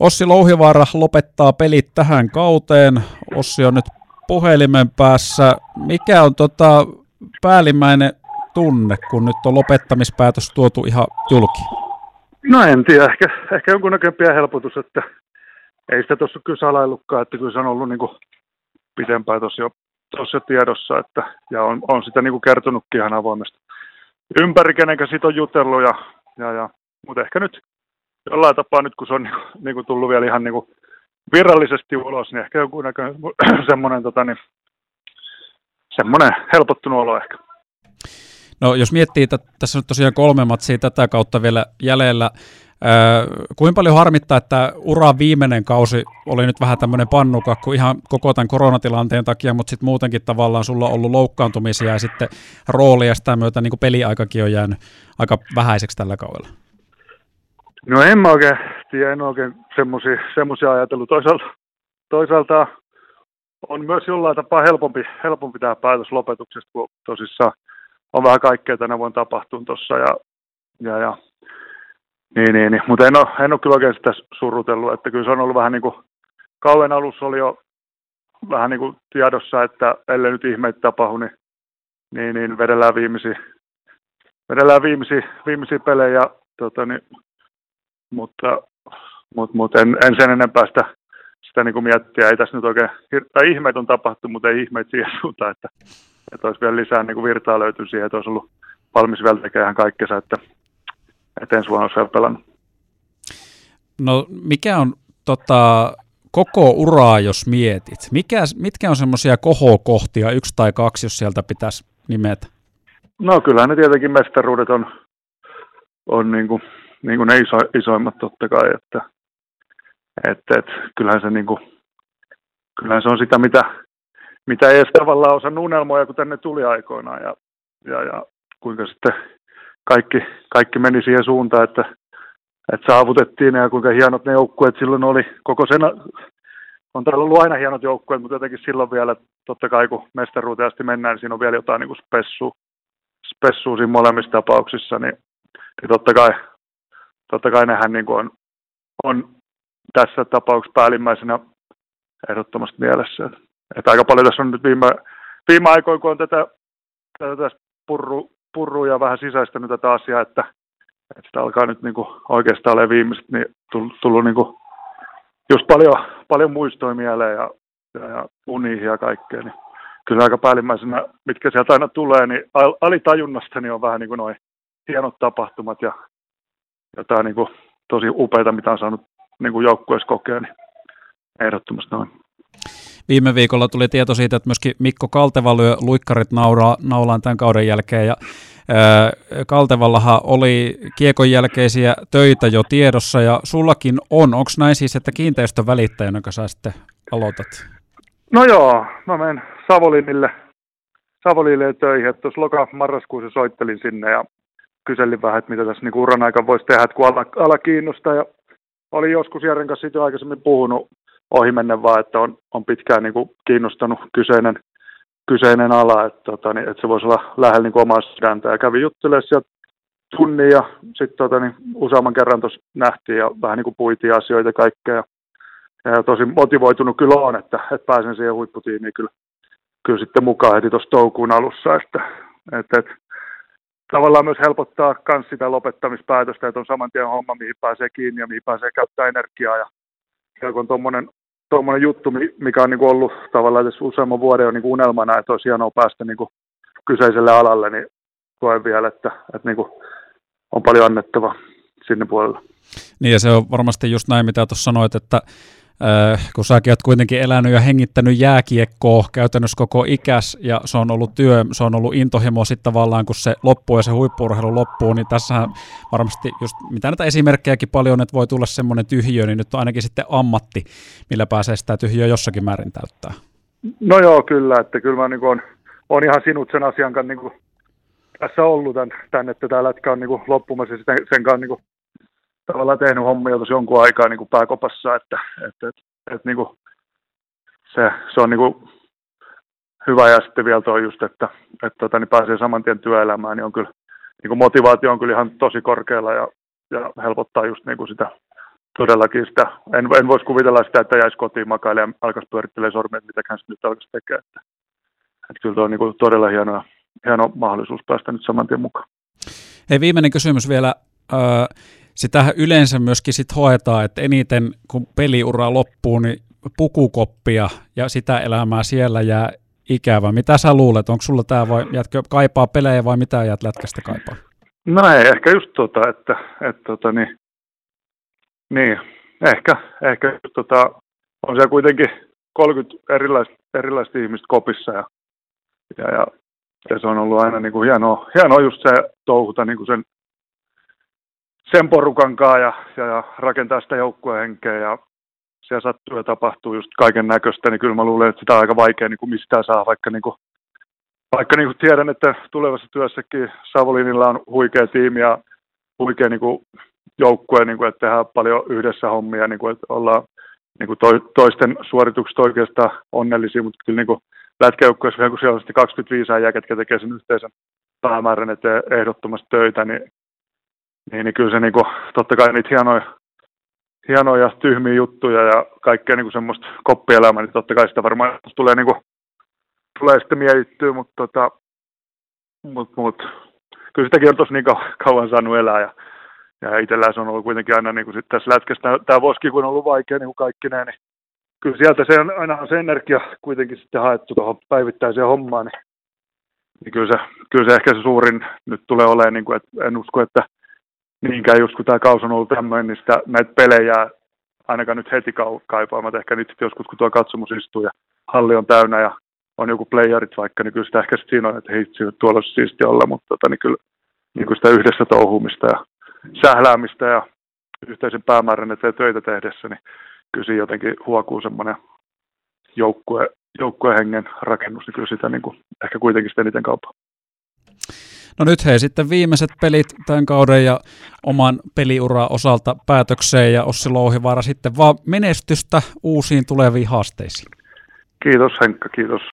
Ossi Louhivaara lopettaa pelit tähän kauteen. Ossi on nyt puhelimen päässä. Mikä on tota päällimmäinen tunne, kun nyt on lopettamispäätös tuotu ihan julki? No en tiedä, ehkä, ehkä jonkunnäköinen helpotus, että ei sitä tuossa kyllä salaillutkaan, että kyllä se on ollut niin kuin pitempään tuossa jo, tuossa tiedossa, että, ja on, on sitä niin kuin kertonutkin ihan avoimesti ympäri, kenenkä siitä on jutellut, ja, ja, ja, mutta ehkä nyt jollain tapaa nyt, kun se on niin kuin, niin kuin tullut vielä ihan niin kuin virallisesti ulos, niin ehkä joku näköinen semmoinen, tota, niin, semmoinen helpottunut olo ehkä. No jos miettii, että tässä on tosiaan kolme matsia tätä kautta vielä jäljellä, kuinka paljon harmittaa, että ura viimeinen kausi oli nyt vähän tämmöinen pannukakku ihan koko tämän koronatilanteen takia, mutta sitten muutenkin tavallaan sulla on ollut loukkaantumisia ja sitten rooli ja sitä myötä niin peliaikakin on jäänyt aika vähäiseksi tällä kaudella. No en mä oikein tiedä, en oikein semmoisia ajatellut. Toisaalta, toisaalta on myös jollain tapaa helpompi, helpompi tämä päätös lopetuksesta, kun tosissaan on vähän kaikkea tänä vuonna tapahtunut tuossa ja, ja, ja niin, niin, niin. mutta en ole, en ole kyllä oikein sitä surrutellut, että kyllä se on ollut vähän niin kuin, kauan alussa oli jo vähän niin kuin tiedossa, että ellei nyt ihmeitä tapahdu, niin, niin, niin vedellään viimeisiä, vedellään viimeisiä, viimeisiä pelejä, tota, niin, mutta, mutta, mutta en, en, sen enempää sitä, sitä niin kuin miettiä. Ei tässä nyt oikein, tai ihmeet on tapahtunut, mutta ei ihmeet siihen suuntaan, että, että olisi vielä lisää niin kuin virtaa löytynyt siihen, että olisi ollut valmis vielä tekemään kaikkensa, että, että ensi vuonna olisi pelannut. No mikä on tota, koko uraa, jos mietit? Mikä, mitkä on semmoisia kohokohtia, yksi tai kaksi, jos sieltä pitäisi nimetä? No kyllähän ne tietenkin mestaruudet on, on niin kuin, niin kuin ne iso, isoimmat totta kai, että et, et, kyllähän, se niin kuin, kyllähän se on sitä, mitä, mitä ei edes tavallaan osannut unelmoja, kun tänne tuli aikoinaan ja, ja, ja kuinka sitten kaikki, kaikki meni siihen suuntaan, että, että saavutettiin ja kuinka hienot ne joukkueet silloin oli. Koko sen, on täällä ollut aina hienot joukkueet, mutta jotenkin silloin vielä, totta kai kun mestaruuteen asti mennään, niin siinä on vielä jotain niin kuin spessu, spessua siinä molemmissa tapauksissa, niin, niin totta kai, totta kai nehän niin kuin on, on tässä tapauksessa päällimmäisenä ehdottomasti mielessä. Että aika paljon tässä on nyt viime, viime aikoina, kun on tätä, tätä purru, purru ja vähän sisäistänyt tätä asiaa, että, että sitä alkaa nyt niin kuin oikeastaan olemaan viimeiset, niin tullut, tullut niin kuin just paljon, paljon muistoja mieleen ja, ja, ja uniihin ja kaikkea, niin kyllä aika päällimmäisenä, mitkä sieltä aina tulee, niin alitajunnasta niin on vähän niin kuin noin hienot tapahtumat ja jotain niin kuin tosi upeita, mitä on saanut niin kuin joukkueessa kokea, niin ehdottomasti noin. Viime viikolla tuli tieto siitä, että myöskin Mikko Kalteva lyö luikkarit nauraa, naulaan tämän kauden jälkeen. Ja, ää, Kaltevallahan oli kiekon jälkeisiä töitä jo tiedossa ja sullakin on. Onko näin siis, että kiinteistön välittäjänä, jonka sä sitten aloitat? No joo, mä menen Savolinille, Savolinille töihin. Tuossa loka-marraskuussa soittelin sinne ja kyselin vähän, että mitä tässä niin uran aika voisi tehdä, että kun ala, ala kiinnostaa. Ja olin joskus Jaren kanssa siitä aikaisemmin puhunut ohimennen vaan, että on, on pitkään niin kuin kiinnostanut kyseinen, kyseinen ala, että, tota, niin, että se voisi olla lähellä niin omaa sydäntä. Ja kävin juttelemaan sieltä tunnin ja sitten tota, niin, useamman kerran tuossa nähtiin ja vähän niin kuin puitiin asioita kaikkea. Ja, ja tosi motivoitunut kyllä on, että, että pääsen siihen huipputiimiin kyllä, kyllä sitten mukaan heti tuossa toukuun alussa. Että, että, että tavallaan myös helpottaa myös sitä lopettamispäätöstä, että on saman tien homma, mihin pääsee kiinni ja mihin pääsee käyttää energiaa. Ja, ja kun tuommoinen tuommoinen juttu, mikä on niin ollut tavallaan tässä useamman vuoden on niin kuin unelmana, että olisi hienoa päästä niin kuin kyseiselle alalle, niin koen vielä, että, että niin kuin on paljon annettava sinne puolelle. Niin ja se on varmasti just näin, mitä tuossa sanoit, että Äh, kun säkin oot kuitenkin elänyt ja hengittänyt jääkiekkoa käytännössä koko ikäs, ja se on ollut työ, se on ollut intohimo sitten tavallaan, kun se loppuu ja se huippuurheilu loppuu, niin tässähän varmasti just, mitä näitä esimerkkejäkin paljon, että voi tulla semmoinen tyhjö, niin nyt on ainakin sitten ammatti, millä pääsee sitä tyhjöä jossakin määrin täyttää. No joo, kyllä, että kyllä mä niin on, on ihan sinut sen asian kanssa niin tässä ollut tämän, tämän, että tämä lätkä on niin loppumassa sen, sen kanssa niin tavallaan tehnyt hommia tosi jonkun aikaa niin kuin pääkopassa, että, että, että, että niin kuin se, se on niin kuin hyvä ja sitten vielä tuo just, että, että tota, niin pääsee saman tien työelämään, niin on kyllä niin kuin motivaatio on kyllä ihan tosi korkealla ja, ja helpottaa just niin kuin sitä todellakin sitä, en, en voisi kuvitella sitä, että jäisi kotiin makailemaan ja alkaisi pyörittelee sormia, että mitäkään se nyt alkaisi tekemään. Että, että kyllä tuo on niin kuin todella hieno, hieno mahdollisuus päästä nyt saman tien mukaan. Hei, viimeinen kysymys vielä. Sitähän yleensä myöskin sit hoetaan, että eniten kun peliura loppuu, niin pukukoppia ja sitä elämää siellä jää ikävä. Mitä sä luulet? Onko sulla tämä vai jätkö kaipaa pelejä vai mitä jäät lätkästä kaipaa? No ei, ehkä just tota, että, että tota, niin, niin, ehkä, ehkä just tota, on siellä kuitenkin 30 erilaista, erilaista ihmistä kopissa ja, ja, ja, ja se on ollut aina niin kuin hienoa, hienoa just se touhuta niin kuin sen, sen porukan kanssa ja, ja, ja rakentaa sitä joukkuehenkeä ja siellä sattuu ja tapahtuu just kaiken näköistä, niin kyllä mä luulen, että sitä on aika vaikea niin kuin mistään saa, vaikka, niin kuin, vaikka niin kuin tiedän, että tulevassa työssäkin Savolinilla on huikea tiimi ja huikea niin kuin joukkue, niin kuin, että tehdään paljon yhdessä hommia, niin kuin, että ollaan niin kuin toisten suoritukset oikeastaan onnellisia, mutta kyllä niin kuin lätkäjoukkueessa, kun siellä on sitten 25 äijää, ketkä tekee sen yhteisen päämäärän eteen ehdottomasti töitä, niin, niin, niin kyllä se niin kuin, totta kai niitä hienoja hienoja tyhmiä juttuja ja kaikkea niin kuin semmoista koppielämää, niin totta kai sitä varmaan tulee, niin kuin, tulee sitten mietittyä, mutta tota, mut, mut, kyllä sitäkin on tosi niin kauan saanut elää ja, ja itsellään se on ollut kuitenkin aina niin kuin sit tässä lätkässä, tämä voski kun on ollut vaikea niin kuin kaikki näin, niin kyllä sieltä se on, aina se energia kuitenkin sitten haettu tuohon päivittäiseen hommaan, niin, niin kyllä, se, kyllä se ehkä se suurin nyt tulee olemaan, niin kuin, että en usko, että niinkään just kun tämä kaus on ollut tämmöinen, niin sitä, näitä pelejä ainakaan nyt heti kaipaamat. Ehkä nyt joskus kun tuo katsomus istuu ja halli on täynnä ja on joku playerit vaikka, niin kyllä sitä ehkä siinä on, että hitsi, tuolla olisi siisti olla, mutta tota, niin kyllä niin kuin sitä yhdessä touhumista ja sähläämistä ja yhteisen päämäärän eteen töitä tehdessä, niin kyllä siinä jotenkin huokuu semmoinen joukkue, joukkuehengen rakennus, niin kyllä sitä niin kuin, ehkä kuitenkin sitä eniten kaupaa. No nyt hei sitten viimeiset pelit tämän kauden ja oman peliuran osalta päätökseen ja Ossi Louhivaara sitten vaan menestystä uusiin tuleviin haasteisiin. Kiitos Henkka, kiitos.